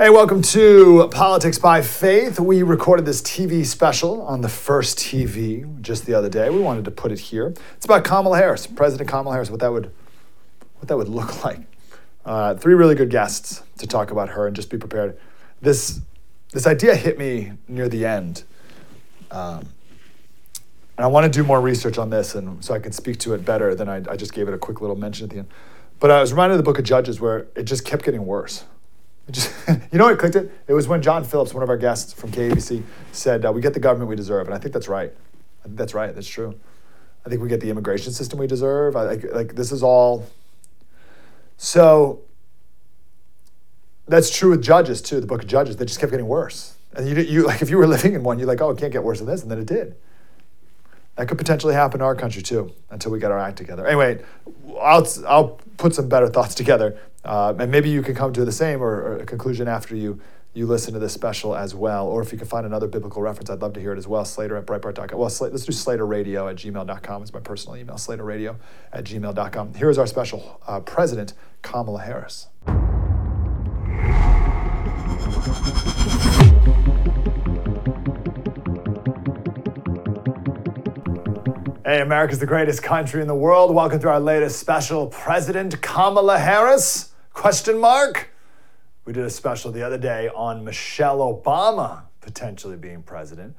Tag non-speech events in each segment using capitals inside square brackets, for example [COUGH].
Hey, welcome to Politics by Faith. We recorded this TV special on the first TV just the other day. We wanted to put it here. It's about Kamala Harris, President Kamala Harris, what that would, what that would look [LAUGHS] like. Uh, three really good guests to talk about her, and just be prepared. This, this idea hit me near the end, um, and I want to do more research on this, and so I can speak to it better than I, I just gave it a quick little mention at the end. But I was reminded of the Book of Judges, where it just kept getting worse. [LAUGHS] Just, you know what clicked it? It was when John Phillips, one of our guests from KABC, said, uh, We get the government we deserve. And I think that's right. I think that's right. That's true. I think we get the immigration system we deserve. I, like, like this is all. So that's true with judges too. The book of Judges, they just kept getting worse. And you, you like if you were living in one, you're like, oh, it can't get worse than this, and then it did. That could potentially happen in our country too, until we get our act together. Anyway, I'll I'll put some better thoughts together uh, and maybe you can come to the same or, or, a conclusion after you you listen to this special as well. Or if you can find another biblical reference, I'd love to hear it as well. Slater at Breitbart.com. Well, let's do slaterradio at gmail.com. It's my personal email, slaterradio at gmail.com. Here is our special uh, President, Kamala Harris. Hey, America's the greatest country in the world. Welcome to our latest special, President Kamala Harris? Question mark. We did a special the other day on Michelle Obama potentially being president.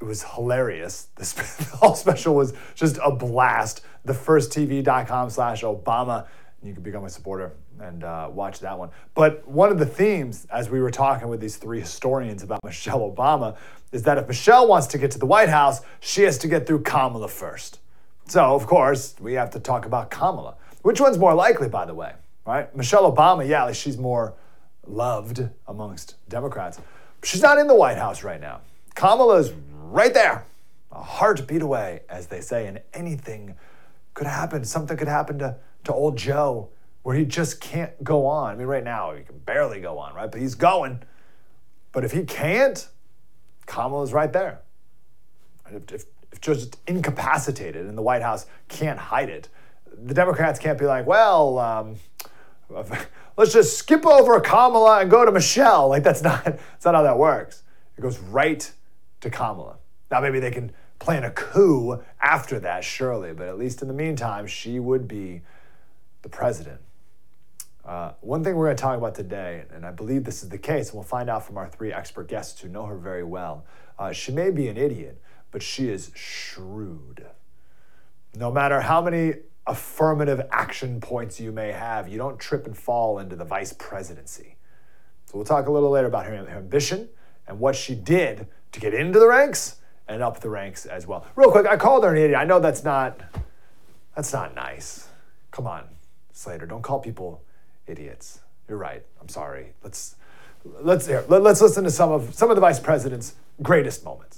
It was hilarious. This [LAUGHS] the whole special was just a blast. the Thefirsttv.com slash Obama. You can become a supporter and uh, watch that one. But one of the themes, as we were talking with these three historians about [LAUGHS] Michelle Obama, is that if Michelle wants to get to the White House, she has to get through Kamala first. So, of course, we have to talk about Kamala. Which one's more likely, by the way, right? Michelle Obama, yeah, like she's more loved amongst Democrats. She's not in the White House right now. Kamala's right there, a heartbeat away, as they say, and anything could happen. Something could happen to, to old Joe where he just can't go on. I mean, right now, he can barely go on, right? But he's going. But if he can't, Kamala's right there. If, if, if just incapacitated and the White House can't hide it, the Democrats can't be like, well, um, [LAUGHS] let's just skip over Kamala and go to Michelle. Like that's not [LAUGHS] that's not how that works. It goes right to Kamala. Now maybe they can plan a coup after that, surely, but at least in the meantime, she would be the president. Uh, one thing we're going to talk about today, and I believe this is the case, and we'll find out from our three expert guests who know her very well. Uh, she may be an idiot, but she is shrewd. No matter how many affirmative action points you may have, you don't trip and fall into the vice presidency. So we'll talk a little later about her, her ambition and what she did to get into the ranks and up the ranks as well. Real quick, I called her an idiot. I know that's not that's not nice. Come on, Slater, don't call people idiots. You're right. I'm sorry. Let's let's let, let's listen to some of some of the vice president's greatest moments.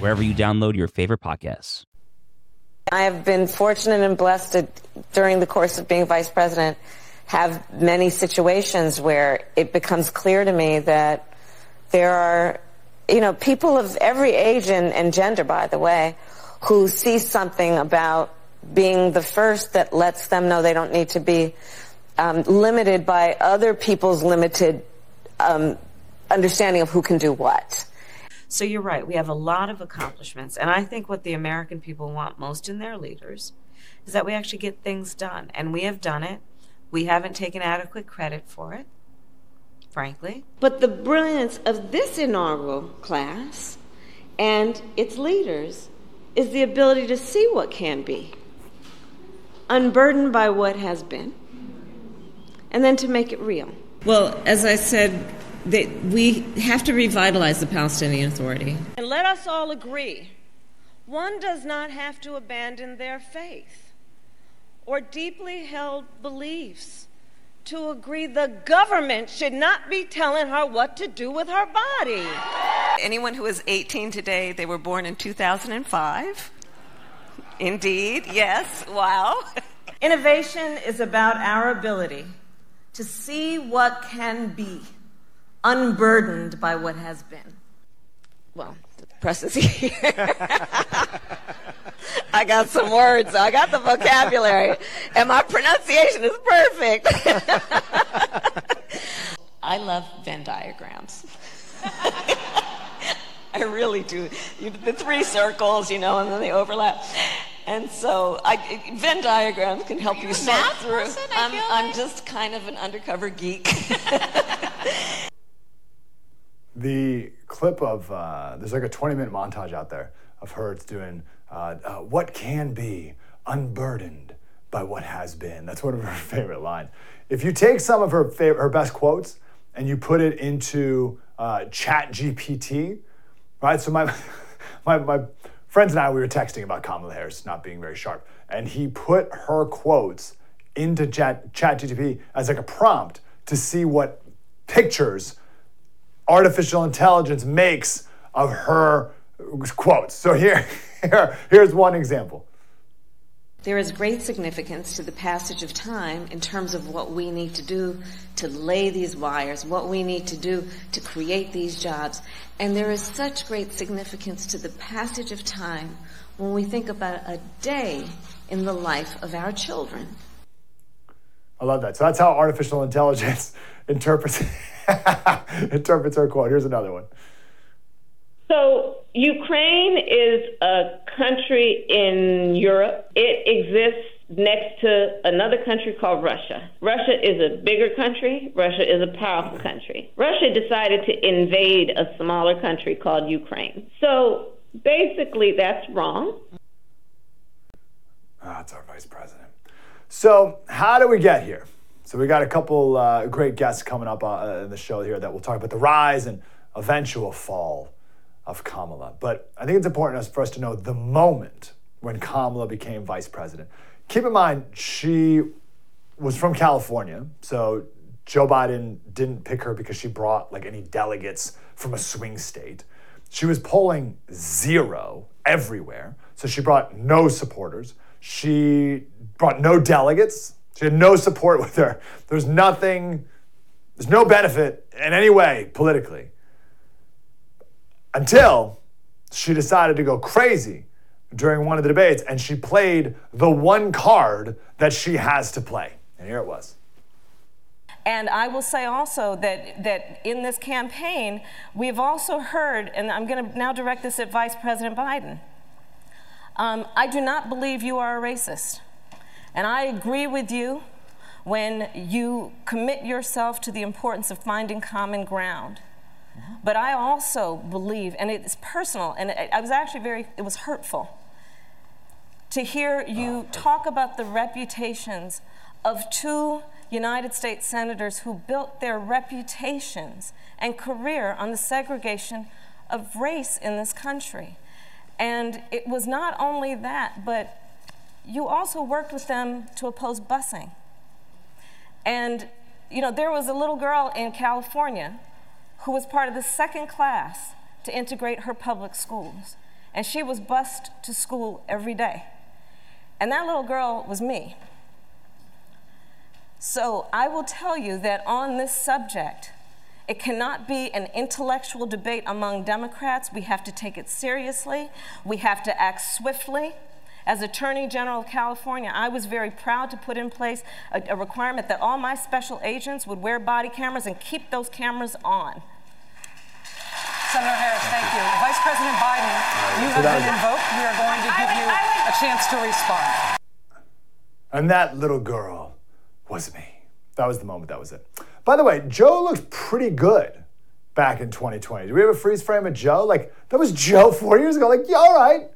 wherever you download your favorite podcasts. I have been fortunate and blessed to, during the course of being vice president, have many situations where it becomes clear to me that there are, you know, people of every age and, and gender, by the way, who see something about being the first that lets them know they don't need to be um, limited by other people's limited um, understanding of who can do what. So you're right. We have a lot of accomplishments. And I think what the American people want most in their leaders is that we actually get things done. And we have done it. We haven't taken adequate credit for it. frankly. But the brilliance of this inaugural class and its leaders is the ability to see what can be, unburdened by what has been, and then to make it real. Well, as I said, they, we have to revitalize the Palestinian Authority. And let us all agree one does not have to abandon their faith or deeply held beliefs to agree the government should not be telling her what to do with her body. Anyone who is 18 today, they were born in 2005. Indeed, yes, wow. Innovation is about our ability to see what can be, unburdened by what has been. Well, the press is here. I got some words, I got the vocabulary, and my pronunciation is perfect. I love Venn diagrams. [LAUGHS] I really do. The three circles, you know, and then they overlap. And so I, Venn diagrams can help you sort through. I'm, I'm just kind of an undercover geek. [LAUGHS] the clip of uh, there's like a 20 minute montage out there of her doing uh, uh, what can be unburdened by what has been. That's one of her [LAUGHS] favorite lines. If you take some of her favorite, her best quotes and you put it into uh, Chat GPT, right? So my, [LAUGHS] my my friends and I we were texting about Kamala Harris not being very sharp, and he put her quotes into Chat Chat GPT as like a prompt to see what pictures artificial intelligence makes of her quotes. So here, here here's one example. There is great significance to the passage of time in terms of what we need to do to lay these wires, what we need to do to create these jobs. And there is such great significance to the passage of time when we think about a day in the life of our children. I love that. So that's how artificial intelligence interprets [LAUGHS] interprets her quote. Here's another one. So, Ukraine is a country in Europe. It exists next to another country called Russia. Russia is a bigger country. Russia is a powerful country. Russia decided to invade a smaller country called Ukraine. So, basically, that's wrong. Ah, that's our vice president. So, how do we get here? So, we got a couple uh, great guests coming up uh, in the show here that will talk about the rise and eventual fall of Kamala. But I think it's important for us to know the moment when Kamala became vice president. Keep in mind, she was from California, so Joe Biden didn't pick her because she brought like any delegates from a swing state. She was polling zero everywhere, so she brought no supporters. She brought no delegates. She had no support with her. There's nothing, there's no benefit in any way politically until she decided to go crazy during one of the debates and she played the one card that she has to play. And here it was. And I will say also that, that in this campaign, we've also heard, and I'm going to now direct this at Vice President Biden. Um, I do not believe you are a racist. And I agree with you when you commit yourself to the importance of finding common ground. But I also believe, and it's personal, and I was actually very, it was hurtful to hear you oh, talk about the reputations of two United States senators who built their reputations and career on the segregation of race in this country. And it was not only that, but you also worked with them to oppose busing. And, you know, there was a little girl in California who was part of the second class to integrate her public schools. And she was bused to school every day. And that little girl was me. So I will tell you that on this subject, it cannot be an intellectual debate among Democrats. We have to take it seriously. We have to act swiftly. As Attorney General of California, I was very proud to put in place a, a, requirement that all my special agents would wear body cameras and keep those cameras on. Senator Harris, thank you. Vice President Biden, you have been invoked. We are going to give you a chance to respond. And that little girl was me. That was the moment. That was it. By the way, Joe looked pretty good back in 2020. Do we have a freeze frame of Joe? Like that was Joe four years ago. Like, yeah, all right.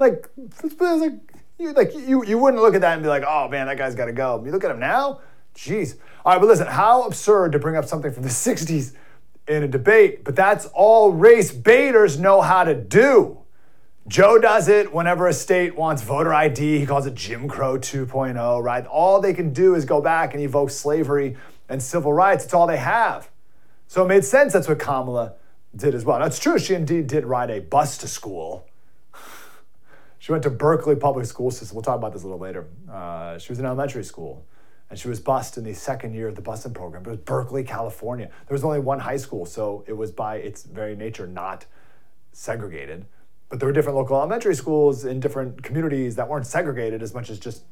Like, like you, like you, you wouldn't look at that and be like, oh man, that guy's got to go. You look at him now, jeez. All right, but listen, how absurd to bring up something from the [LAUGHS] 60s in a debate, but that's all race baiters know how to do. Joe does it whenever a state wants voter ID. He calls it Jim Crow 2.0, right? All they can do is go back and evoke slavery and civil rights. It's all they have. So it made sense that's what Kamala did as well. That's true, she indeed did ride a bus to school. She went to Berkeley Public School System. We'll talk about this a little later. Uh, she was in elementary school and she was bused in the second year of the busing program. It was Berkeley, California. There was only one high school, so it was by its very nature not segregated. But there were different local elementary schools in different communities that weren't segregated as much as just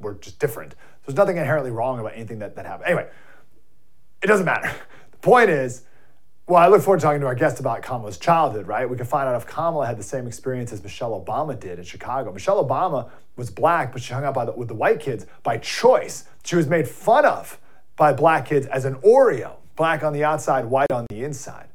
were just different. So there's nothing inherently wrong about anything that, that happened. Anyway, it doesn't matter. [LAUGHS] The point is, well, I look forward to talking to our guest about Kamala's childhood, right? We can find out if Kamala had the same experience as Michelle Obama did in Chicago. Michelle Obama was black, but she hung out the, with the white kids by choice. She was made fun of by black kids as an Oreo, black on the outside, white on the inside.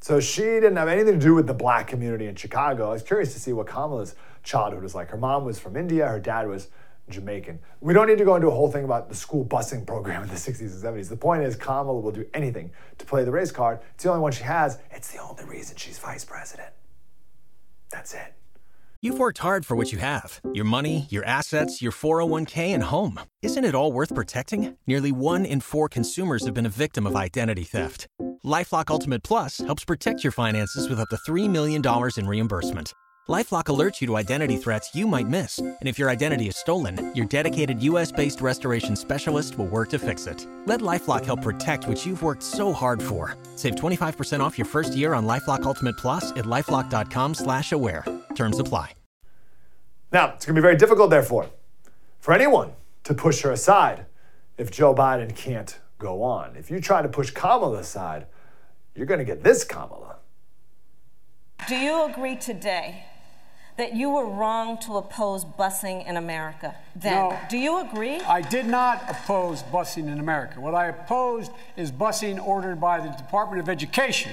So she didn't have anything to do with the black community in Chicago. I was curious to see what Kamala's childhood was like. Her mom was from India, her dad was Jamaican. We don't need to go into a whole thing about the school busing program in the 60s and 70s. The point is, Kamala will do anything to play the race card. It's the only one she has. It's the only reason she's vice president. That's it. You've worked hard for what you have your money, your assets, your 401k, and home. Isn't it all worth protecting? Nearly one in four consumers have been a victim of identity theft. Lifelock Ultimate Plus helps protect your finances with up to $3 million in reimbursement. LifeLock alerts you to identity threats you might miss, and if your identity is stolen, your dedicated U.S.-based restoration specialist will work to fix it. Let LifeLock help protect what you've worked so hard for. Save 25% off your first year on LifeLock Ultimate Plus at lifeLock.com/slash-aware. Terms apply. Now it's going to be very difficult, therefore, for anyone to push her aside if Joe Biden can't go on. If you try to push Kamala aside, you're going to get this Kamala. Do you agree today that you were wrong to oppose busing in America then. No, Do you agree? I did not oppose busing in America. What I opposed is busing ordered by the Department of Education.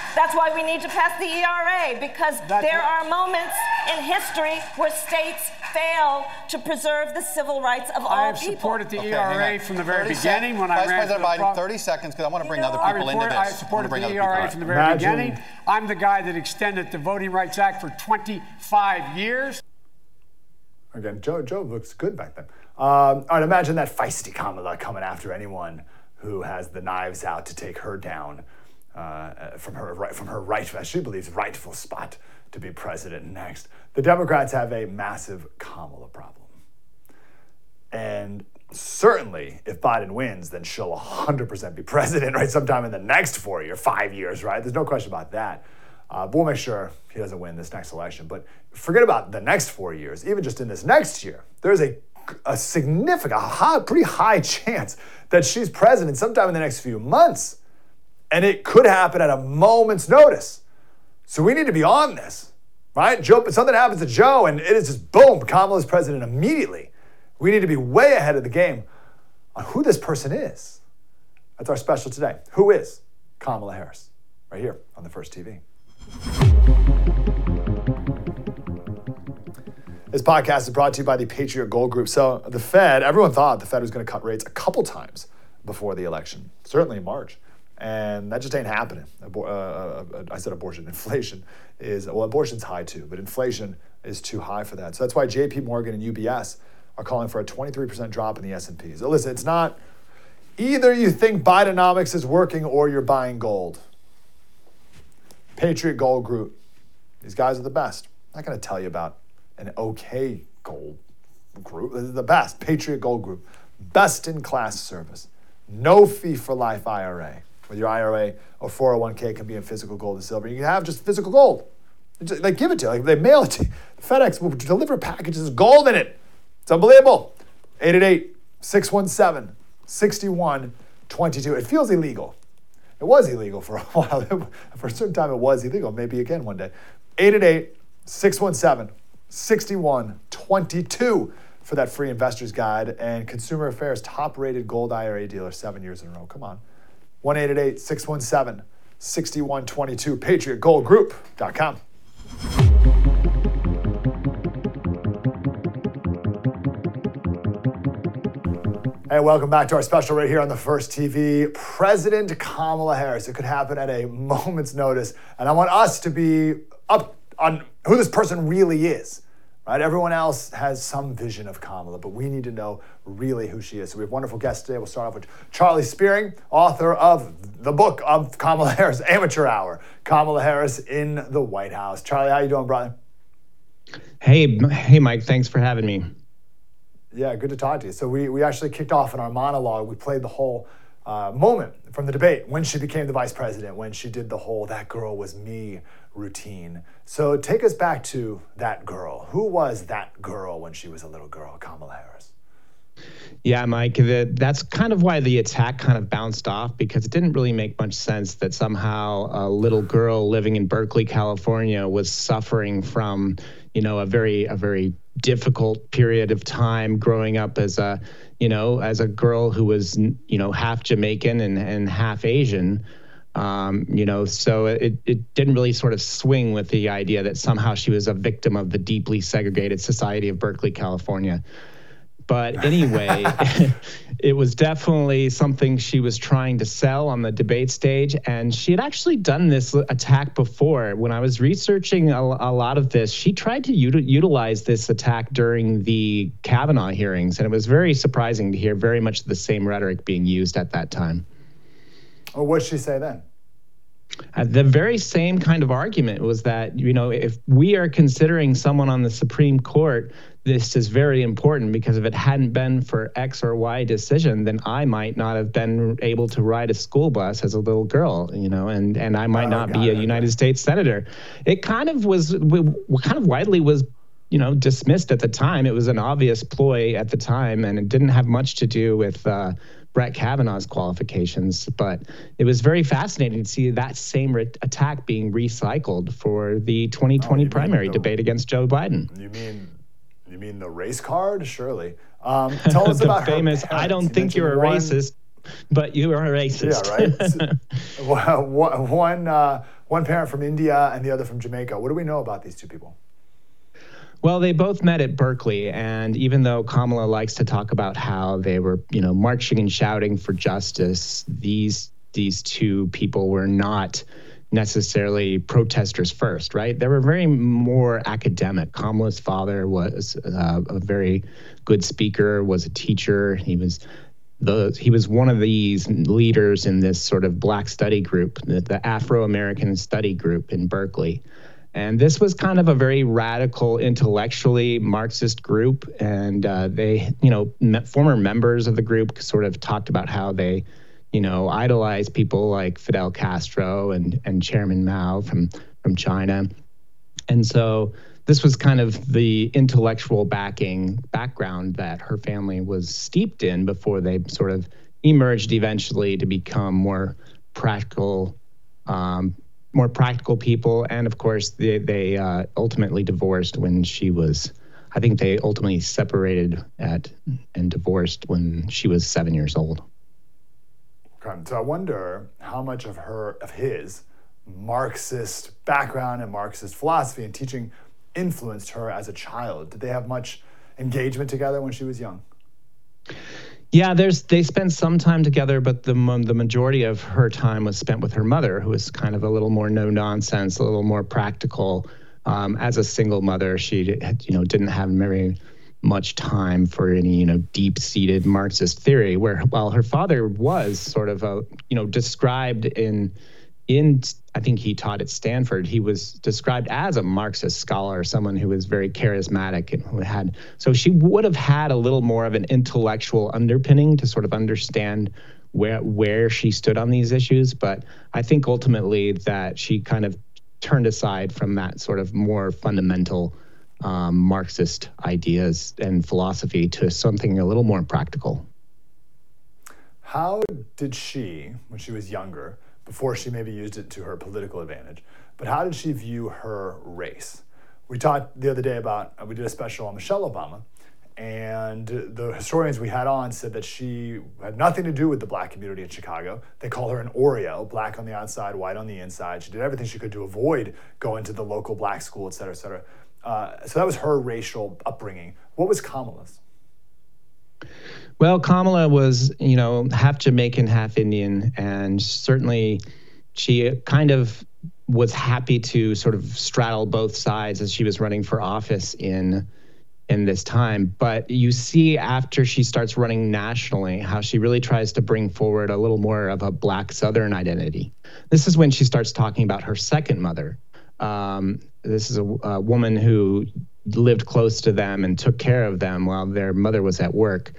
That's why we need to pass the ERA because That's there are moments in history where states fail to preserve the civil rights of all people. I have supported the okay, ERA from the very beginning when Vice I ran President Biden, 30 seconds because I want to bring you know, other people report, into this. I supported I the ERA from the very Imagine. beginning. I'm the guy that extended the Voting Rights Act for 25 years. Again, Joe, Joe looks good back then. Um, all right, imagine that feisty Kamala coming after anyone who has the knives out to take her down uh, from her right from her right, as she believes, rightful spot to be president next. The Democrats have a massive Kamala problem. And certainly, if Biden wins, then she'll 100% be [LAUGHS] president, right? Sometime in the next four years, five years, right? There's no question about that. Uh, but we'll make sure he doesn't win this next election. But forget about the next four years. Even just in this next year, there's a, a significant, a high, pretty high [LAUGHS] chance that she's president sometime in the next few months and it could happen at a moment's notice. So we need to be on this, right? Joe, something happens to Joe, and it is just boom, Kamala's president immediately. We need to be way ahead of the game on who this person is. That's our special today. Who is Kamala Harris? Right here on the First TV. This podcast is brought to you by the Patriot Gold Group. So, the Fed, everyone thought the Fed was going to cut rates a couple times before the election, certainly in March and that just ain't happening. Abor- uh, uh, I said abortion. [LAUGHS] Inflation is well, abortion's high too, but inflation is too high for that. So that's why J.P. Morgan and UBS are calling for a 23% drop in the S&P. So listen, it's not either you think Bidenomics is working or you're buying gold. Patriot Gold Group, these guys are the best. I'm not going to tell you about an okay gold group. They're the best. Patriot Gold Group, best in class service, no fee for life IRA with your IRA or 401k can be in physical gold and silver. You can have just physical gold. Just, they give it to you. Like they mail it to you. FedEx will deliver packages with gold in it. It's unbelievable. 888 617 6122. It feels illegal. It was illegal for a [LAUGHS] while. for a certain time, it was illegal. Maybe again one day. 888 617 6122 for that free investor's guide and Consumer Affairs top rated gold IRA dealer seven years in a row. Come on. 1 617 6122. PatriotGoldGroup.com. Hey, welcome back to our special right here on the First TV. President Kamala Harris. It could happen at a moment's notice. And I want us to be up on who this person really is. Right? Everyone else has some vision of Kamala, but we need to know really who she is. So we have wonderful guests today. We'll start off with Charlie Spiering, author of the book of Kamala [LAUGHS] Harris, Amateur Hour, Kamala Harris in the White House. Charlie, how you doing, brother? Hey, hey, Mike. Thanks for having me. Yeah, good to talk to you. So we, we actually kicked off in our monologue. We played the whole uh, moment from the debate when she became the vice president, when she did the whole "that girl was me" routine. So take us back to that girl. Who was that girl when she was a little girl, Kamala Harris? Yeah, Mike, the, that's kind of why the attack kind of bounced off because it didn't really make much sense that somehow a little girl living in Berkeley, California was suffering from, you know, a very a very difficult period of time growing up as a, you know, as a girl who was, you know, half Jamaican and, and half Asian. Um, you know, so it, it didn't really sort of swing with the idea that somehow she was a victim of the deeply segregated society of Berkeley, California. But [LAUGHS] anyway, [LAUGHS] it was definitely something she was trying to sell on the debate stage. And she had actually done this attack before. When I was researching a, a lot of this, she tried to util- utilize this attack during the Kavanaugh hearings. And it was very surprising to hear very much the same rhetoric being used at that time. Well, what did she say then? Uh, the very same kind of argument was that, you know, if we are considering someone on the Supreme Court this is very important because if it hadn't been for X or Y decision, then I might not have been able to ride a school bus as a little girl, you know, and and I might oh, not be a United States senator. It kind of was, kind of widely was, you know, dismissed at the time. It was an obvious ploy at the time, and it didn't have much to do with. Uh, Brett Kavanaugh's qualifications, but it was very fascinating to see that same re- attack being recycled for the 2020 oh, primary the, debate against Joe Biden. You mean you mean the race card? Surely. Um, tell us [LAUGHS] the about famous. I don't you think you're a one, racist, but you are a racist. Yeah, right. [LAUGHS] one uh, one parent from India and the other from Jamaica. What do we know about these two people? Well, they both met at Berkeley, and even though Kamala likes to talk about how they were, you know, marching and shouting for justice, these these two people were not necessarily protesters first, right? They were very more academic. Kamala's father was uh, a very good speaker, was a teacher. He was the he was one of these leaders in this sort of black study group, the, the Afro American study group in Berkeley. And this was kind of a very radical, intellectually Marxist group. And uh, they, you know, former members of the group sort of talked about how they you know, idolize people like Fidel Castro and and Chairman Mao from from China. And so this was kind of the intellectual backing background that her family was steeped in before they sort of emerged eventually to become more practical um, more practical people and of course they, they uh, ultimately divorced when she was i think they ultimately separated at and divorced when she was seven years old Okay, so I wonder how much of her, of his Marxist background and Marxist philosophy and teaching influenced her as a child. Did they have much engagement together when she was young? Yeah, there's they spent some time together, but the the majority of her time was spent with her mother, who was kind of a little more no nonsense, a little more practical. Um, as a single mother, she you know didn't have very much time for any you know deep-seated Marxist theory. Where while her father was sort of a you know described in in I think he taught at Stanford. He was described as a Marxist scholar, someone who was very charismatic and who had so she would have had a little more of an intellectual underpinning to sort of understand where where she stood on these issues. But I think ultimately that she kind of turned aside from that sort of more fundamental um, Marxist ideas and philosophy to something a little more practical. How did she, when she was younger, before she maybe used it to her political advantage, but how did she view her race? We talked the other day about, uh, we did a special on Michelle Obama, and the historians we had on said that she had nothing to do with the black community in Chicago. They call her an Oreo, black on the outside, white on the inside. She did everything she could to avoid going to the local black school, et cetera, et cetera. Uh, so that was her racial upbringing. What was Kamala's? Well, Kamala was, you know, half Jamaican, half Indian, and certainly she kind of was happy to sort of straddle both sides as she was running for office in in this time. But you see after she starts running nationally how she really tries to bring forward a little more of a black Southern identity. This is when she starts talking about her second mother. Um, this is a, a woman who lived close to them and took care of them while their mother was at work.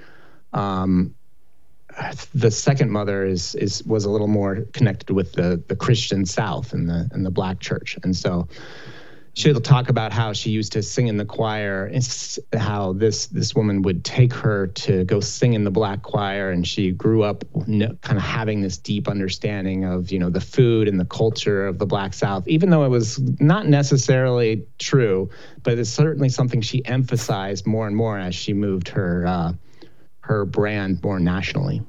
Um, the second mother is is was a little more connected with the the Christian South and the and the black church, and so she'll talk about how she used to sing in the choir and how this this woman would take her to go sing in the black choir. And she grew up kind of having this deep understanding of you know the food and the culture of the black south even though it was not necessarily true but it's certainly something she emphasized more and more as she moved her uh, her brand more nationally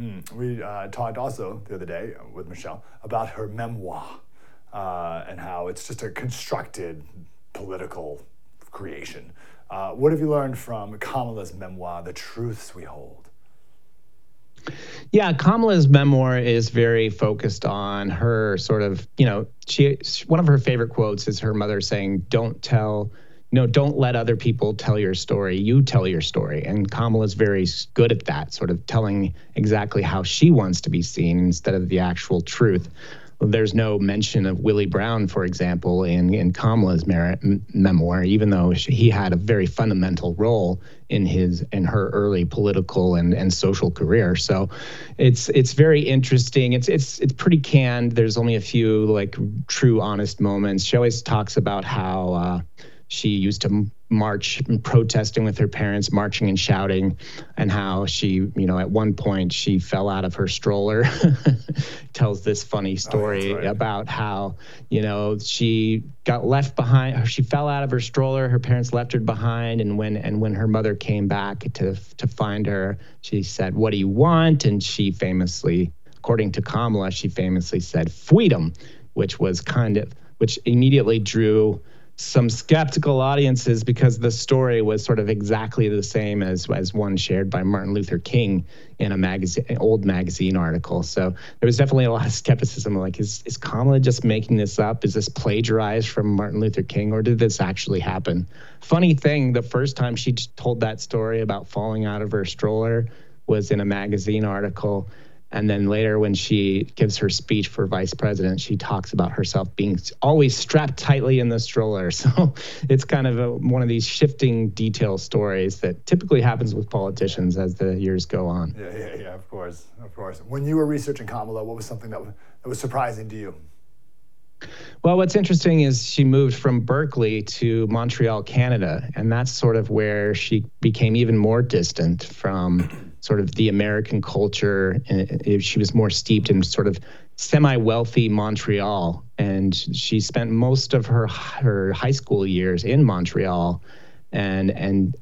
mm. we uh, talked also the other day with michelle about her memoir uh, and how it's just a constructed political creation. Uh, what have you learned from Kamala's memoir, The Truths We Hold? Yeah, Kamala's memoir is very focused on her sort of, you know, she one of her favorite quotes is her mother saying, "Don't tell, no, don't let other people tell your story. You tell your story." And Kamala's very good at that, sort of telling exactly how she wants to be seen instead of the actual truth there's no mention of Willie Brown, for example, in, in Kamala's memoir, even though she, he had a very fundamental role in his in her early political and, and social career. So it's it's very interesting. It's it's it's pretty canned. There's only a few like true honest moments. She always talks about how uh, she used to march protesting with her parents marching and shouting and how she you know at one point she fell out of her stroller [LAUGHS] tells this funny oh, story oh, right. about how you know she got left behind she fell out of her stroller her parents left her behind and when and when her mother came back to to find her she said what do you want and she famously according to Kamala she famously said freedom which was kind of which immediately drew some skeptical audiences because the story was sort of exactly the same as as one shared by Martin Luther King in a magazine an old magazine article. So there was definitely a lot of skepticism like is is Kamala just making this up? Is this plagiarized from Martin Luther King or did this actually happen? Funny thing, the first time she told that story about falling out of her stroller was in a magazine article and then later, when she gives her speech for vice president, she talks about herself being always strapped tightly in the stroller. [LAUGHS] So it's kind of a, one of these shifting detail stories that typically happens with politicians as the years go on. Yeah, yeah, yeah, of course, of course. When you were researching Kamala, what was something that was, that was surprising to you? Well, what's interesting is she moved from Berkeley to Montreal, Canada, and that's sort of where she became even more distant from sort of the American culture. And She was more steeped in sort of semi-wealthy Montreal, and she spent most of her her high school years in Montreal, and and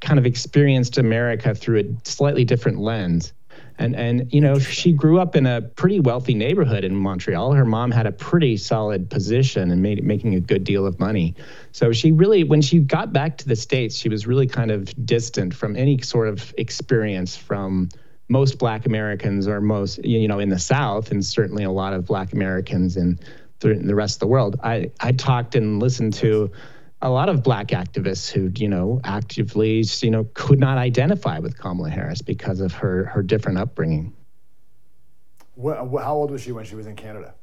kind of experienced America through a slightly different lens and and you know she grew up in a pretty wealthy neighborhood in Montreal. Her mom had a pretty solid position and made making a good deal of money. So she really, when she got back to the states, she was really kind of distant from any sort of experience from most Black Americans or most you know in the South, and certainly a lot of Black Americans in the rest of the world. I I talked and listened to a lot of black activists who, you know, actively, you know, could not identify with Kamala Harris because of her her different upbringing. how old was she when she was in Canada?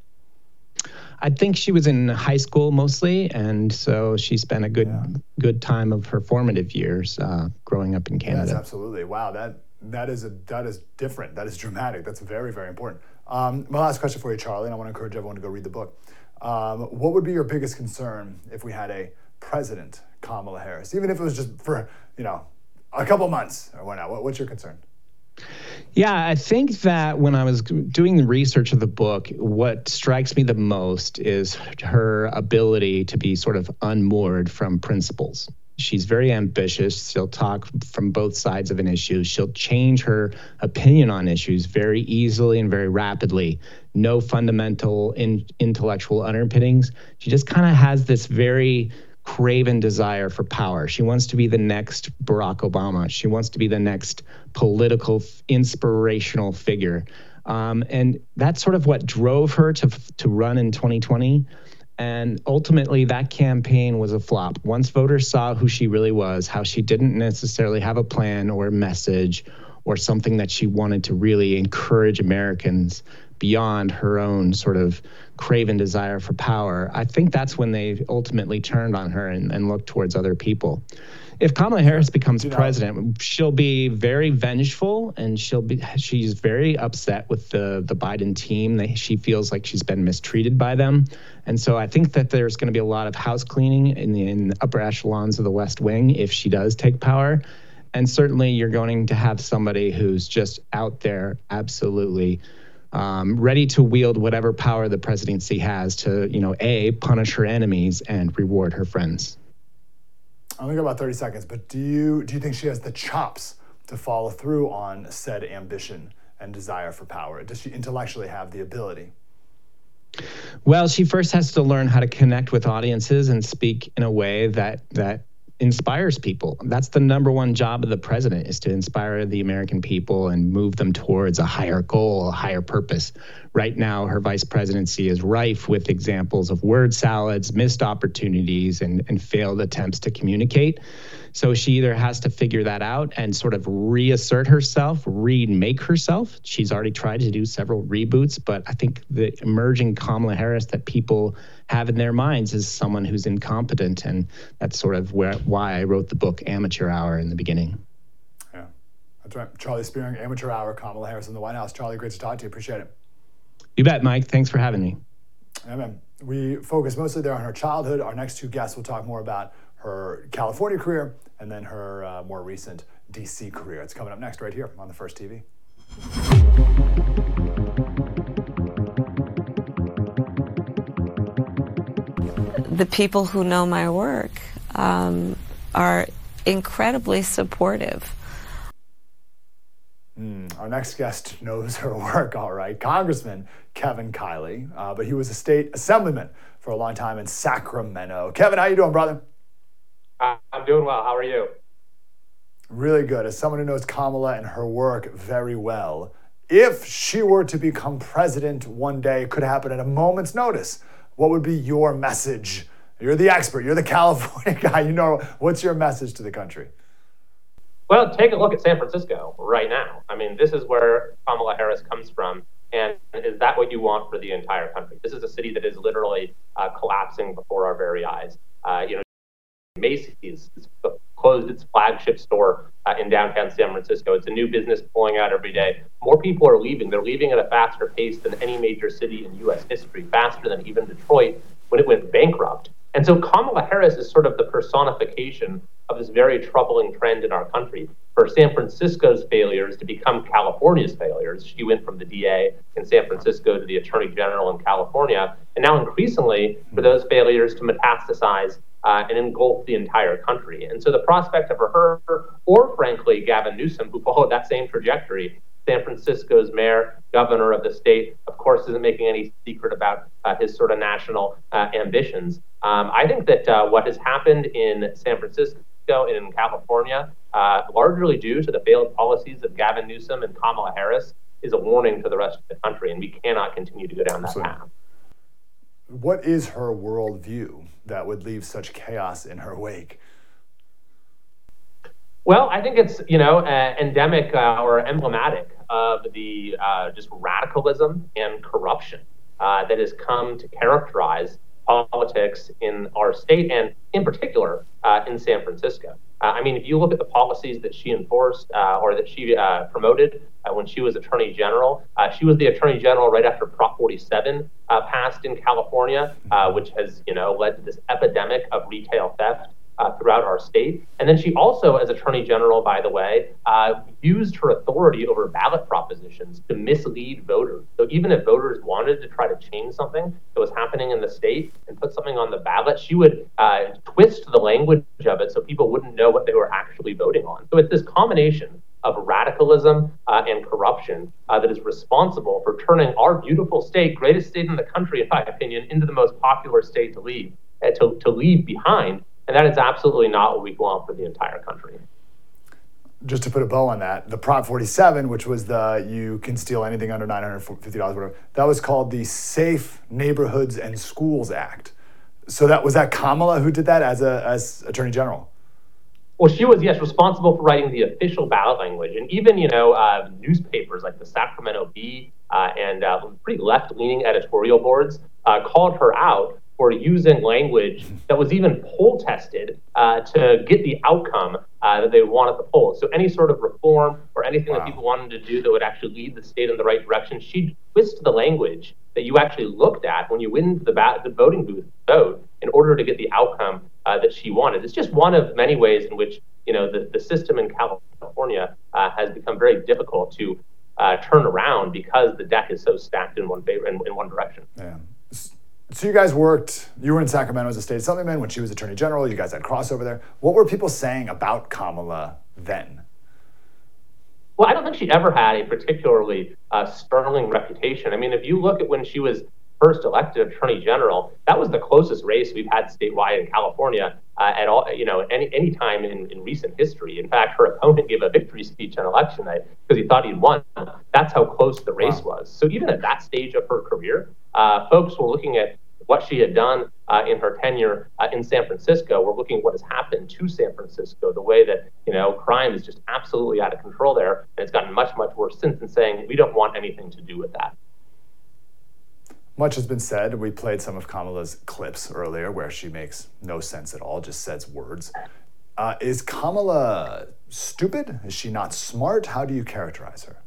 I think she was in high school mostly, and so she spent a good yeah. good time of her formative years uh, growing up in Canada. Yes, absolutely. Wow, that That is a that is different. That is dramatic. That's very very important. Um, my last question for you, Charlie, and I want to encourage everyone to go read the book. Um, what would be your biggest concern if we had a president, Kamala Harris, even if it was just for you know a couple months or whatnot? What, what's your concern? Yeah, I think that when I was doing the research of the book, what strikes me the most is her ability to be sort of unmoored from principles. She's very ambitious. She'll talk from both sides of an issue. She'll change her opinion on issues very easily and very rapidly. No fundamental in, intellectual underpinnings. She just kind of has this very craven desire for power. She wants to be the next Barack Obama. She wants to be the next political inspirational figure. Um, and that's sort of what drove her to to run in 2020. And ultimately, that campaign was a flop. Once voters saw who she really was, how she didn't necessarily have a plan or a message or something that she wanted to really encourage Americans beyond her own sort of craven desire for power, I think that's when they ultimately turned on her and, and looked towards other people. If Kamala Harris becomes president, she'll be very vengeful and she'll be she's very upset with the the Biden team. They, she feels like she's been mistreated by them. And so I think that there's going to be a lot of house cleaning in the, in the upper echelons of the West Wing if she does take power. And certainly you're going to have somebody who's just out there absolutely um, ready to wield whatever power the presidency has to, you know, A, punish her enemies and reward her friends. I only got about 30 seconds, but do you do you think she has the chops to follow through on said ambition and desire for power? Does she intellectually have the ability? Well, she first has to learn how to connect with audiences and speak in a way that that inspires people. That's the number one job of the president is to inspire the American people and move them towards a higher goal, a higher purpose. Right now, her vice presidency is rife with examples of word salads, missed opportunities, and, and failed attempts to communicate. So she either has to figure that out and sort of reassert herself, remake herself. She's already tried to do several reboots, but I think the emerging Kamala Harris that people have in their minds is someone who's incompetent. And that's sort of where, why I wrote the book Amateur Hour in the beginning. Yeah, that's right. Charlie Spiering, Amateur Hour, Kamala Harris in the White House. Charlie, great to talk to you. Appreciate it. You bet, Mike. Thanks for having me. Amen. We focus mostly there on her childhood. Our next two guests will talk more about her California career and then her uh, more recent DC career. It's coming up next right here on the First TV. The people who know my work um, are incredibly supportive. Mm, our next guest knows her work all right. Congressman Kevin Kiley, uh, but he was a state assemblyman for a long time in Sacramento. Kevin, how are you doing, brother? I'm doing well. How are you? Really good. As someone who knows Kamala and her work very well, if she were to become president one day, it could happen at a moment's notice. What would be your message? You're the expert. You're the [LAUGHS] California guy. You know what's your message to the country? Well, take a look at San Francisco right now. I mean, this is where Kamala Harris comes from. And is that what you want for the entire country? This is a city that is literally uh, collapsing before our very eyes. Uh, you know, Macy's closed its flagship store uh, in downtown San Francisco. It's a new business pulling out every day. More people are leaving. They're leaving at a faster pace than any major city in U.S. history, faster than even Detroit when it went bankrupt. And so Kamala Harris is sort of the personification of this very troubling trend in our country. For San Francisco's failures to become California's failures, she went from the DA in San Francisco to the Attorney General in California, and now increasingly for those failures to metastasize uh, and engulf the entire country. And so the prospect of her, or frankly, Gavin Newsom, who followed that same trajectory, San Francisco's mayor, governor of the state, of course, isn't making any secret about uh, his sort of national uh, ambitions. Um, I think that uh, what has happened in San Francisco and in California, uh, largely due to the failed policies of Gavin Newsom and Kamala Harris, is a warning to the rest of the country, and we cannot continue to go down that Absolutely. path. What is her worldview that would leave such chaos in her wake? Well, I think it's you know uh, endemic uh, or emblematic of the uh, just radicalism and corruption uh, that has come to characterize politics in our state and, in particular, uh, in San Francisco. Uh, I mean, if you look at the policies that she enforced or that she promoted when she was Attorney General, she was the Attorney General right after Prop 47 passed in California, which has, you know, led to this epidemic of retail theft uh, throughout our state. And then she also, as Attorney General, by the way, uh, used her authority over ballot propositions to mislead voters. So even if voters wanted to try to change something that was happening in the state and put something on the ballot, she would uh, twist the language of it so people wouldn't know what they were actually voting on. So it's this combination of radicalism uh, and corruption uh, that is responsible for turning our beautiful state, greatest state in the country, in my opinion, into the most popular state to leave, uh, to, to leave behind and that is absolutely not what we want for the entire country. Just to put a bow on that, the Prop 47, which was the you can steal anything under $950, whatever, that was called the Safe Neighborhoods and Schools Act. So that was that Kamala who did that as a as Attorney General. Well, she was yes responsible for writing the official ballot language, and even you know uh, newspapers like the Sacramento Bee uh, and uh, pretty left-leaning editorial boards uh, called her out for using language that was even poll tested uh, to get the outcome uh, that they want at the polls. So any sort of reform or anything wow. that people wanted to do that would actually lead the state in the right direction, she'd twist the language that you actually looked at when you went into the, the voting booth vote in order to get the outcome uh, that she wanted. It's just one of many ways in which you know the, the system in California uh, has become very difficult to uh, turn around because the deck is so stacked in one favor in, in one direction. Yeah. So you guys worked, you were in Sacramento as a state assemblyman when she was attorney general. You guys had crossover there. What were people saying about Kamala then? Well, I don't think she ever had a particularly uh, sterling reputation. I mean, if you look at when she was first elected attorney general, that was the closest race we've had statewide in California uh, at all, you know, any any time in, in recent history. In fact, her opponent gave a victory speech on election night because he thought he'd won. That's how close the race wow. was. So even at that stage of her career, folks were looking at what she had done uh, in her tenure uh, in San Francisco. We're looking at what has happened to San Francisco, the way that you know crime is just absolutely out of control there, and it's gotten much much worse since. And saying we don't want anything to do with that. Much has been said. We played some of Kamala's clips earlier where she makes no sense at all, just says words. Uh, is Kamala stupid? Is she not smart? How do you characterize her?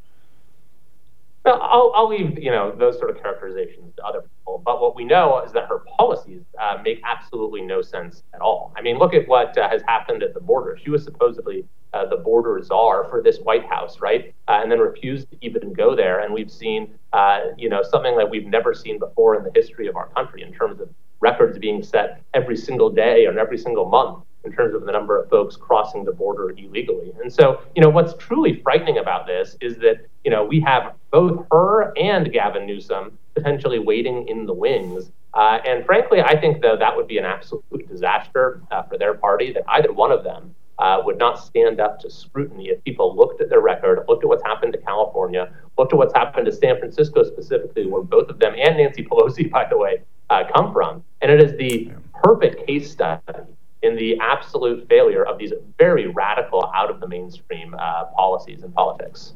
I'll, I'll leave you know those sort of characterizations to other people. But what we know is that her policies uh, make absolutely no sense at all. I mean, look at what uh, has happened at the border. She was supposedly uh, the border czar for this White House, right? Uh, and then refused to even go there. And we've seen, uh, you know, something that we've never seen before in the history of our country in terms of records being set every single day and every single month in terms of the number of folks crossing the border illegally. And so, you know, what's truly frightening about this is that, you know, we have both her and Gavin Newsom potentially waiting in the wings. Uh, and frankly, I think, though, that would be an absolute disaster uh, for their party, that either one of them uh, would not stand up to scrutiny if people looked at their record, looked at what's happened to California, looked at what's happened to San Francisco specifically, where both of them and Nancy Pelosi, [LAUGHS] by the way, uh, come from. And it is the perfect case study in the absolute failure of these very radical, out of the mainstream uh, policies and politics.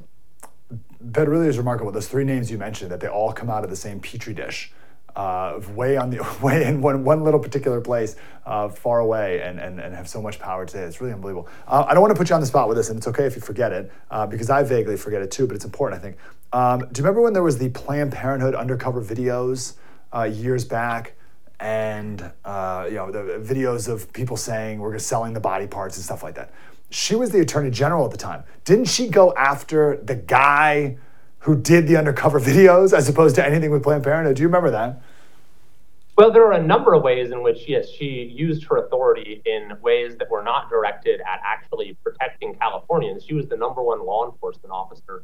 That really is remarkable. Those three names you mentioned, that they all come out of the same petri dish. Uh, way on the [LAUGHS] way in one, one little particular place, uh, far away, and, and, and have so much power today. It's really unbelievable. Uh, I don't want to put you on the spot with this, and it's okay if you forget it, uh, because I vaguely forget it too, but it's important, I think. Um, do you remember when there was the Planned Parenthood undercover videos uh, years back? And uh, you know the videos of people saying we're selling the body parts and stuff like that. She was the attorney general at the time. Didn't she go after the guy who did the undercover videos as opposed to anything with Planned Parenthood? Do you remember that? Well, there are a number of ways in which, yes, she used her authority in ways that were not directed at actually protecting Californians. She was the number one law enforcement officer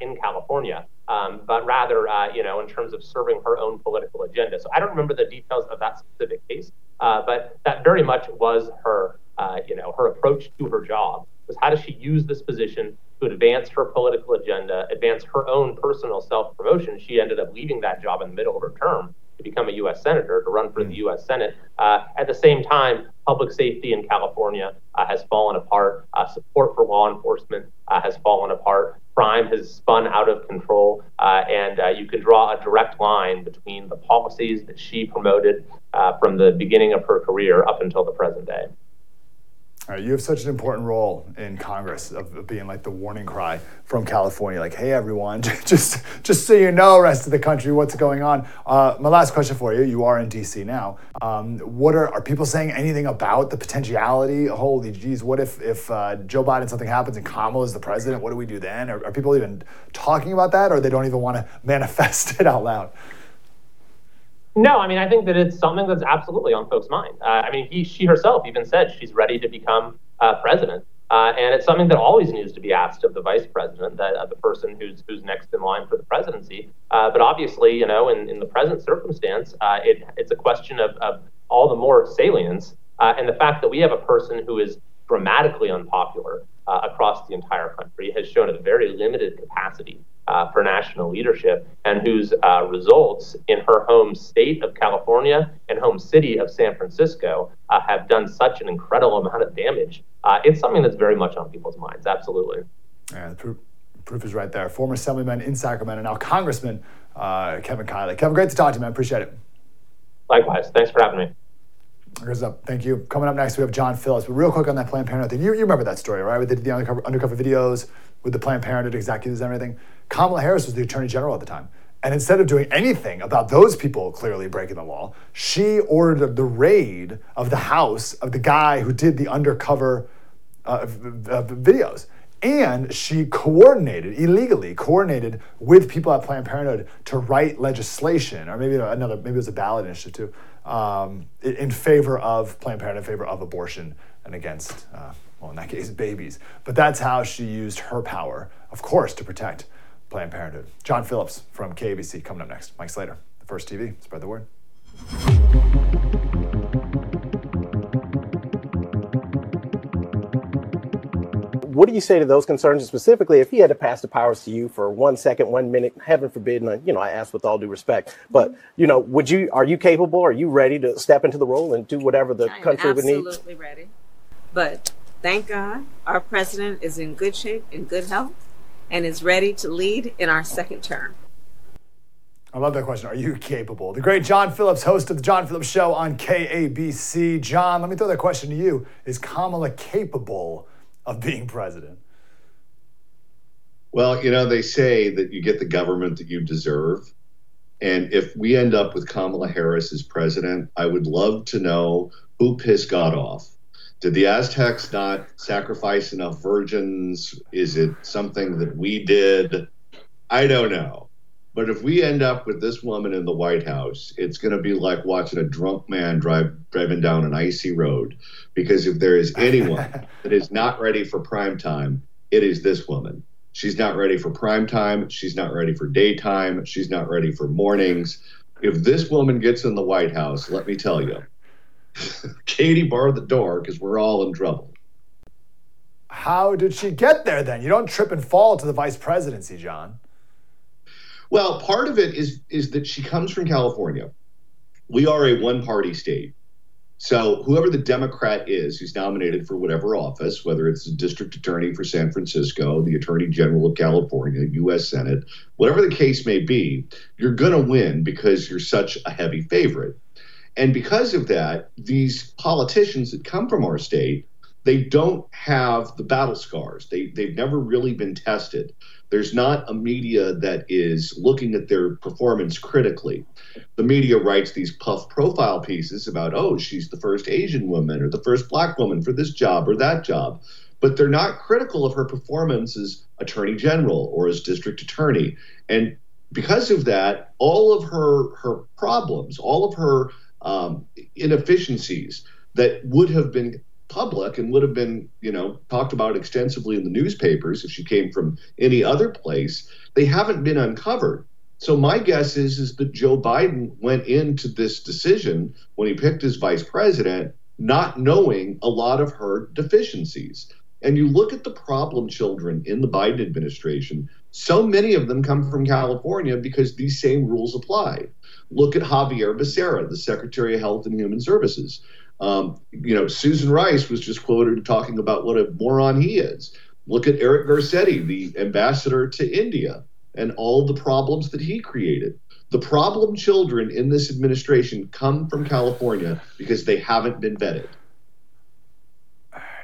in California, um, but rather, uh, you know, in terms of serving her own political agenda. So I don't remember the details of that specific case, uh, but that very much was her, uh, you know, her approach to her job was how does she use this position to advance her political agenda, advance her own personal self promotion. She ended up leaving that job in the middle of her term to become a U.S. senator to run for the U.S. Senate. Uh, at the same time, public safety in California uh, has fallen apart. Uh, support for law enforcement uh, has fallen apart. Crime has spun out of control, uh, and uh, you can draw a direct line between the policies that she promoted uh, from the beginning of her career up until the present day. Right, you have such an important role in Congress of being like the warning cry from California, like, "Hey, everyone, [LAUGHS] just just so you know, rest of the country, what's going on." Uh, my last question for you: You are in D.C. now. Um, what are are people saying anything about the potentiality? Holy geez, what if if uh, Joe Biden something happens and Kamala is the president? What do we do then? Are, are people even talking about that, or they don't even want to manifest [LAUGHS] it out loud? No, I mean, I think that it's something that's absolutely on folks' mind. Uh, I mean, he, she herself even said she's ready to become uh, president. Uh, and it's something that always needs to be asked of the vice president, that uh, the person who's who's next in line for the presidency. Uh, but obviously, you know, in, in the present circumstance, uh, it, it's a question of, of all the more salience. and the fact that we have a person who is dramatically unpopular across the entire country has shown a very limited capacity uh, for national leadership and whose uh, results in her home state of California and home city of San Francisco uh, have done such an incredible amount of damage. Uh, it's something that's very much on people's minds, absolutely. Yeah, the proof, proof is right there. Former Assemblyman in Sacramento, now Congressman uh, Kevin Kiley. Kevin, great to talk to you, man. Appreciate it. Likewise. Thanks for having me. Goes up. Thank you. Coming up next, we have John Phillips. But real quick on that Planned Parenthood thing, you, you remember that story, right? With the, the undercover, undercover videos with the Planned Parenthood executives and everything. Kamala Harris was the attorney general at the time. And instead of doing anything about those people clearly breaking the law, she ordered the raid of the house of the guy who did the undercover uh, videos. And she coordinated, illegally coordinated with people at Planned Parenthood to write legislation, or maybe another, maybe it was a ballot initiative too, um, in favor of Planned Parenthood, in favor of abortion and against, uh, well, in that case, babies. But that's how she used her power, of course, to protect Planned Parenthood. John Phillips from KABC coming up next. Mike Slater, the First TV. Spread the word. What do you say to those concerns, specifically if he had to pass the powers to you for one second, one minute, heaven forbid, and uh, you know, I ask with all due respect, but you know, would you, are you capable, are you ready to step into the role and do whatever the I'm country would need? Absolutely ready. But thank God our president is in good shape, in good health and is ready to lead in our second term? I love that question. Are you capable? The great John Phillips, host of the John Phillips Show on KABC. John, let me throw that question to you. Is Kamala capable of being president? Well, you know, they say that you get the government that you deserve. And if we end up with Kamala Harris as president, I would love to know who pissed God off did the Aztecs not sacrifice enough virgins? Is it something that we did? I don't know. But if we end up with this woman in the White House, it's going to be like watching a drunk man drive driving down an icy road. Because if there is anyone [LAUGHS] that is not ready for prime time, it is this woman. She's not ready for prime time. She's not ready for daytime. She's not ready for mornings. If this woman gets in the White House, let me tell you, [LAUGHS] Katie barred the door because we're all in trouble. How did she get there then? You don't trip and fall to the vice presidency, John. Well, part of it is is that she comes from California. We are a one-party state. So whoever the Democrat is who's nominated for whatever office, whether it's the district attorney for San Francisco, the attorney general of California, US Senate, whatever the case may be, you're going to win because you're such a heavy favorite. And because of that, these politicians that come from our state, they don't have the battle scars. They, they've never really been tested. There's not a media that is looking at their performance critically. The media writes these puff profile pieces about, oh, she's the first Asian woman or the first black woman for this job or that job. But they're not critical of her performance as attorney general or as district attorney. And because of that, all of her her problems, all of her um, inefficiencies that would have been public and would have been, you know, talked about extensively in the newspapers if she came from any other place, they haven't been uncovered. So my guess is is that Joe Biden went into this decision when he picked his vice president not knowing a lot of her deficiencies. And you look at the problem children in the Biden administration, so many of them come from California because these same rules apply. Look at Xavier Becerra, the Secretary of Health and Human Services. Um, you know, Susan Rice was just quoted talking about what a moron he is. Look at Eric Garcetti, the ambassador to India, and all the problems that he created. The problem children in this administration come from California because they haven't been vetted.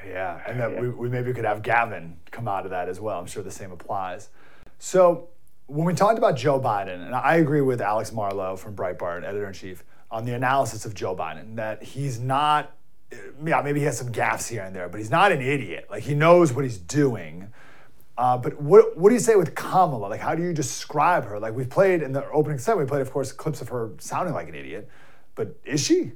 Yeah, and that we, we maybe could have Gavin come out of that as well. I'm sure the same applies. So when we talked about Joe Biden, and I agree with Alex Marlow from Breitbart, editor in chief, on the analysis of Joe Biden, that he's not, yeah, maybe he has some gaffes here and there, but he's not an idiot. Like he knows what he's doing. Uh, but what what do you say with Kamala? Like, how do you describe her? Like, we've played in the opening set, we played, of course, clips of her sounding like an idiot, but is she?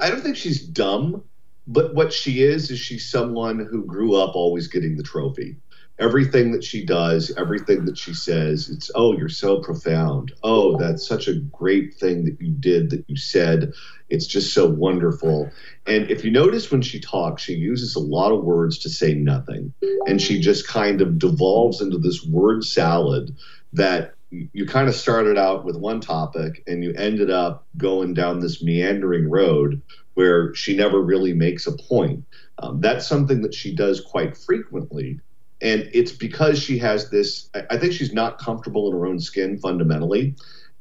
I don't think she's dumb, but what she is is she's someone who grew up always getting the trophy everything that she does, everything that she says, it's, oh, you're so profound. Oh, that's such a great thing that you did, that you said. It's just so wonderful. And if you notice when she talks, she uses a lot of words to say nothing. And she just kind of devolves into this word salad that you kind of started out with one topic and you ended up going down this meandering road where she never really makes a point. Um, that's something that she does quite frequently and it's because she has this i think she's not comfortable in her own skin fundamentally.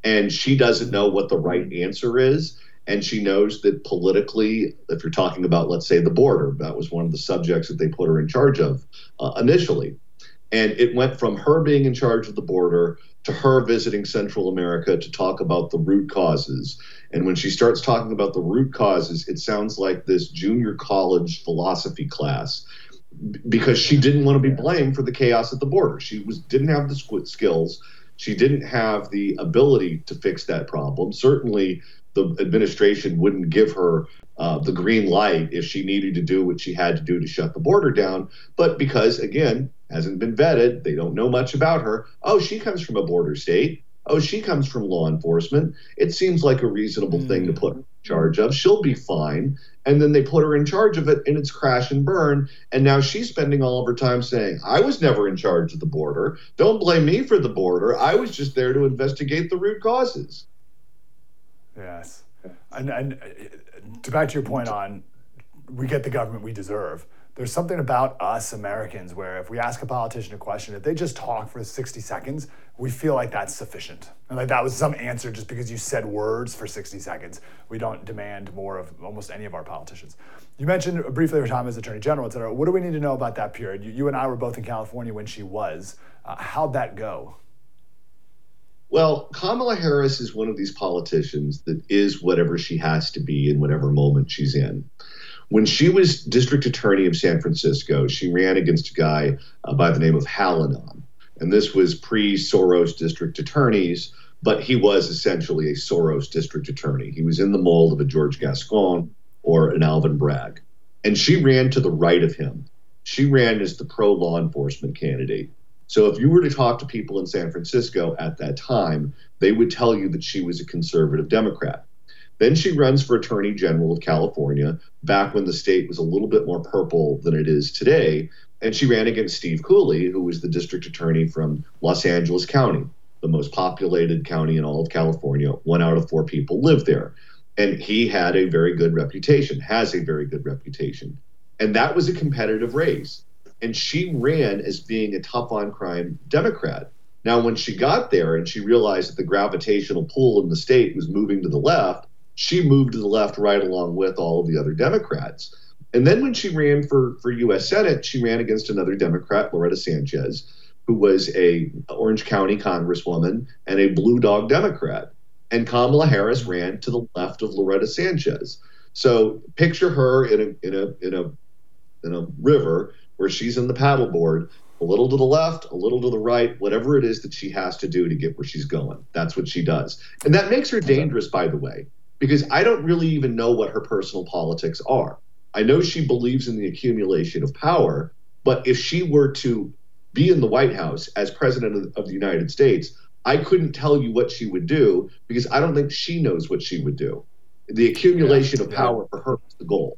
And she doesn't know what the right answer is. And she knows that politically if you're talking about let's say the border that was one of the subjects that they put her in charge of uh, initially. And it went from her being in charge of the border to her visiting central america to talk about the root causes. And when she starts talking about the root causes it sounds like this junior college philosophy class because she didn't want to be blamed for the chaos at the border. She was didn't have the skills. She didn't have the ability to fix that problem. Certainly, the administration wouldn't give her uh, the green light if she needed to do what she had to do to shut the border down. But because, again, hasn't been vetted, they don't know much about her. Oh, she comes from a border state. Oh, she comes from law enforcement. It seems like a reasonable mm. thing to put in charge of. She'll be fine and then they put her in charge of it and it's crash and burn. And now she's spending all of her time saying i was never in charge of the border. Don't blame me for the border. I was just there to investigate the root causes. Yes. And, and to back to your point on we get the government we deserve there's something about us Americans where if we ask a politician a question, if they just talk for 60 seconds, we feel like that's sufficient. And like that was some answer just because you said words for 60 seconds. We don't demand more of almost any of our politicians. You mentioned briefly her time as Attorney General, et cetera. What do we need to know about that period? You, you and I were both in California when she was. Uh, how'd that go? Well, Kamala Harris is one of these politicians that is whatever she has to be in whatever moment she's in. When she was district attorney of San Francisco, she ran against a guy uh, by the name of Hallinan. And this was pre Soros district attorneys, but he was essentially a Soros district attorney. He was in the mold of a George Gascon or an Alvin Bragg. And she ran to the right of him. She ran as the pro law enforcement candidate. So if you were to talk to people in San Francisco at that time, they would tell you that she was a conservative Democrat. Then she runs for Attorney General of California back when the state was a little bit more purple than it is today. And she ran against Steve Cooley, who was the district attorney from Los Angeles County, the most populated county in all of California. One out of four people live there. And he had a very good reputation, has a very good reputation. And that was a competitive race. And she ran as being a tough on crime Democrat. Now, when she got there and she realized that the gravitational pull in the state was moving to the left, she moved to the left right along with all of the other Democrats. And then when she ran for, for U.S. Senate, she ran against another Democrat, Loretta Sanchez, who was a Orange County congresswoman and a blue dog Democrat. And Kamala Harris ran to the left of Loretta Sanchez. So picture her in a in a in a in a river where she's in the paddleboard, a little to the left, a little to the right, whatever it is that she has to do to get where she's going. That's what she does. And that makes her dangerous, by the way, because I don't really even know what her personal politics are. I know she believes in the accumulation of power, but if she were to be in the White House as president of the United States, I couldn't tell you what she would do because I don't think she knows what she would do. The accumulation yeah, of power for her is the goal.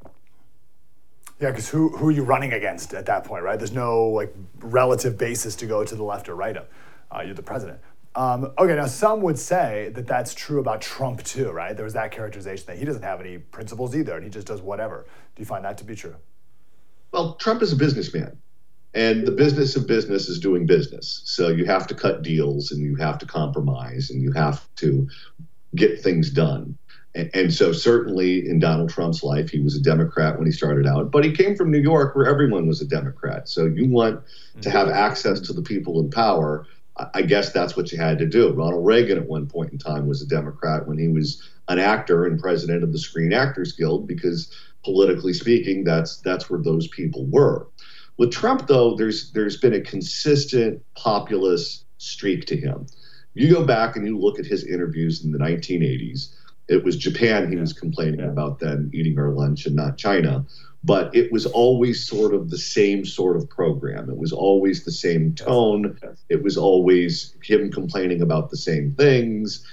Yeah, because who who are you running against at that point, right? There's no like relative basis to go to the left or right of. Uh, you're the president. Um, okay, now some would say that that's true about Trump too, right? There was that characterization that he doesn't have any principles either, and he just does whatever. Do you find that to be true? Well, Trump is a businessman, And the business of business is doing business. So you have to cut deals and you have to compromise and you have to get things done. And, and so, certainly in Donald Trump's life, he was a Democrat when he started out, but he came from New York where everyone was a Democrat. So you want to have access to the people in power. I guess that's what you had to do. Ronald Reagan at one point in time was a Democrat when he was an actor and president of the Screen Actors Guild because politically speaking, that's that's where those people were. With Trump, though, there's there's been a consistent populist streak to him. You go back and you look at his interviews in the 1980s. It was Japan he was complaining about then eating our lunch and not China. But it was always sort of the same sort of program. It was always the same tone. It was always him complaining about the same things.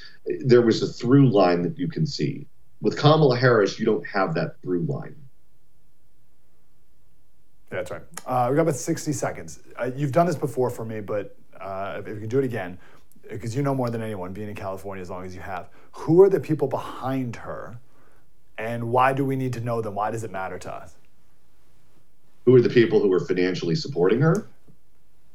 There was a through line that you can see. With Kamala Harris, you don't have that through line. Yeah, that's right. Uh, we got about 60 seconds. Uh, you've done this before for me, but uh, if you can do it again, because you know more than anyone, being in California as long as you have, who are the people behind her, and why do we need to know them? Why does it matter to us? Who are the people who are financially supporting her?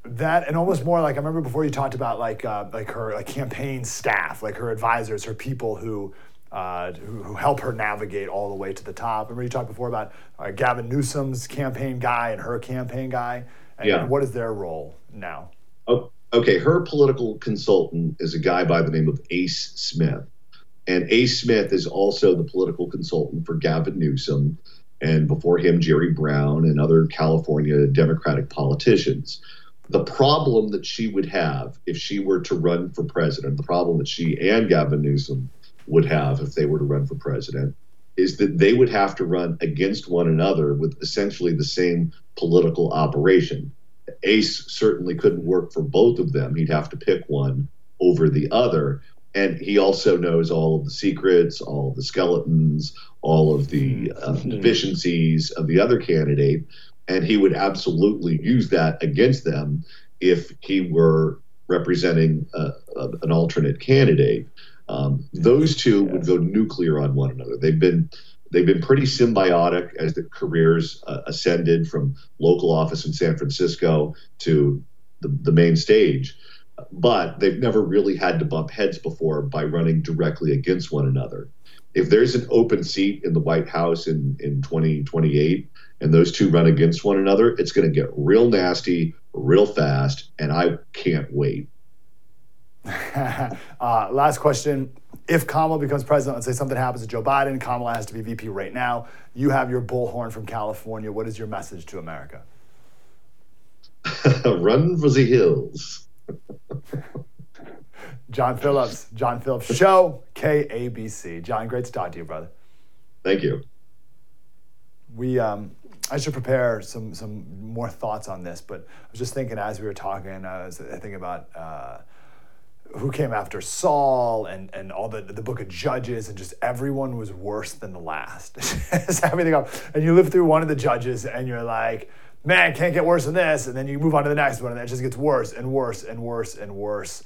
That and almost more like I remember before you talked about like uh, like her like campaign staff, like her advisors, her people who uh, who, who, help her navigate all the way to the top. Remember you talked before about uh, Gavin Newsom's campaign guy and her campaign guy. And, yeah. what is their role now? Oh, okay. Her political consultant is a guy by the name of Ace Smith. And Ace Smith is also the political consultant for Gavin Newsom and before him, Jerry Brown and other California Democratic politicians. The problem that she would have if she were to run for president, the problem that she and Gavin Newsom would have if they were to run for president is that they would have to run against one another with essentially the same political operation. Ace certainly couldn't work for both of them. He'd have to pick one over the other. And he also knows all of the secrets, all of the skeletons, all of the uh, deficiencies of the other candidate. And he would absolutely use that against them if he were representing uh, an alternate candidate. Um, those two would go nuclear on one another. They've been they've been pretty symbiotic as the careers uh, ascended from local office in San Francisco to the, the main stage. But they've never really had to bump heads before by running directly against one another. If there's an open seat in the White House in, in 2028 and those two run against one another, it's going to get real nasty, real fast, and I can't wait. [LAUGHS] uh, last question. If Kamala becomes president, let's say something happens to Joe Biden, Kamala has to be VP right now. You have your bullhorn from California. What is your message to America? [LAUGHS] Run for the hills. John Phillips, John Phillips Show, KABC. John, great to talk to you, brother. Thank you. We, um, I should prepare some some more thoughts on this, but I was just thinking as we were talking, I was thinking about. Uh, who came after Saul and, and all the, the book of Judges, and just everyone was worse than the last. [LAUGHS] everything up. And you live through one of the judges, and you're like, man, can't get worse than this. And then you move on to the next one, and it just gets worse and worse and worse and worse.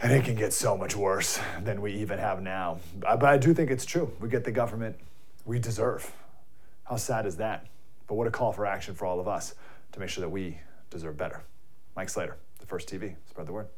And it can get so much worse than we even have now. Uh, but I do think it's true. We get the government we deserve. How sad is that? But what a call for action for all of us to make sure that we deserve better. Mike Slater, the First TV. Spread the word.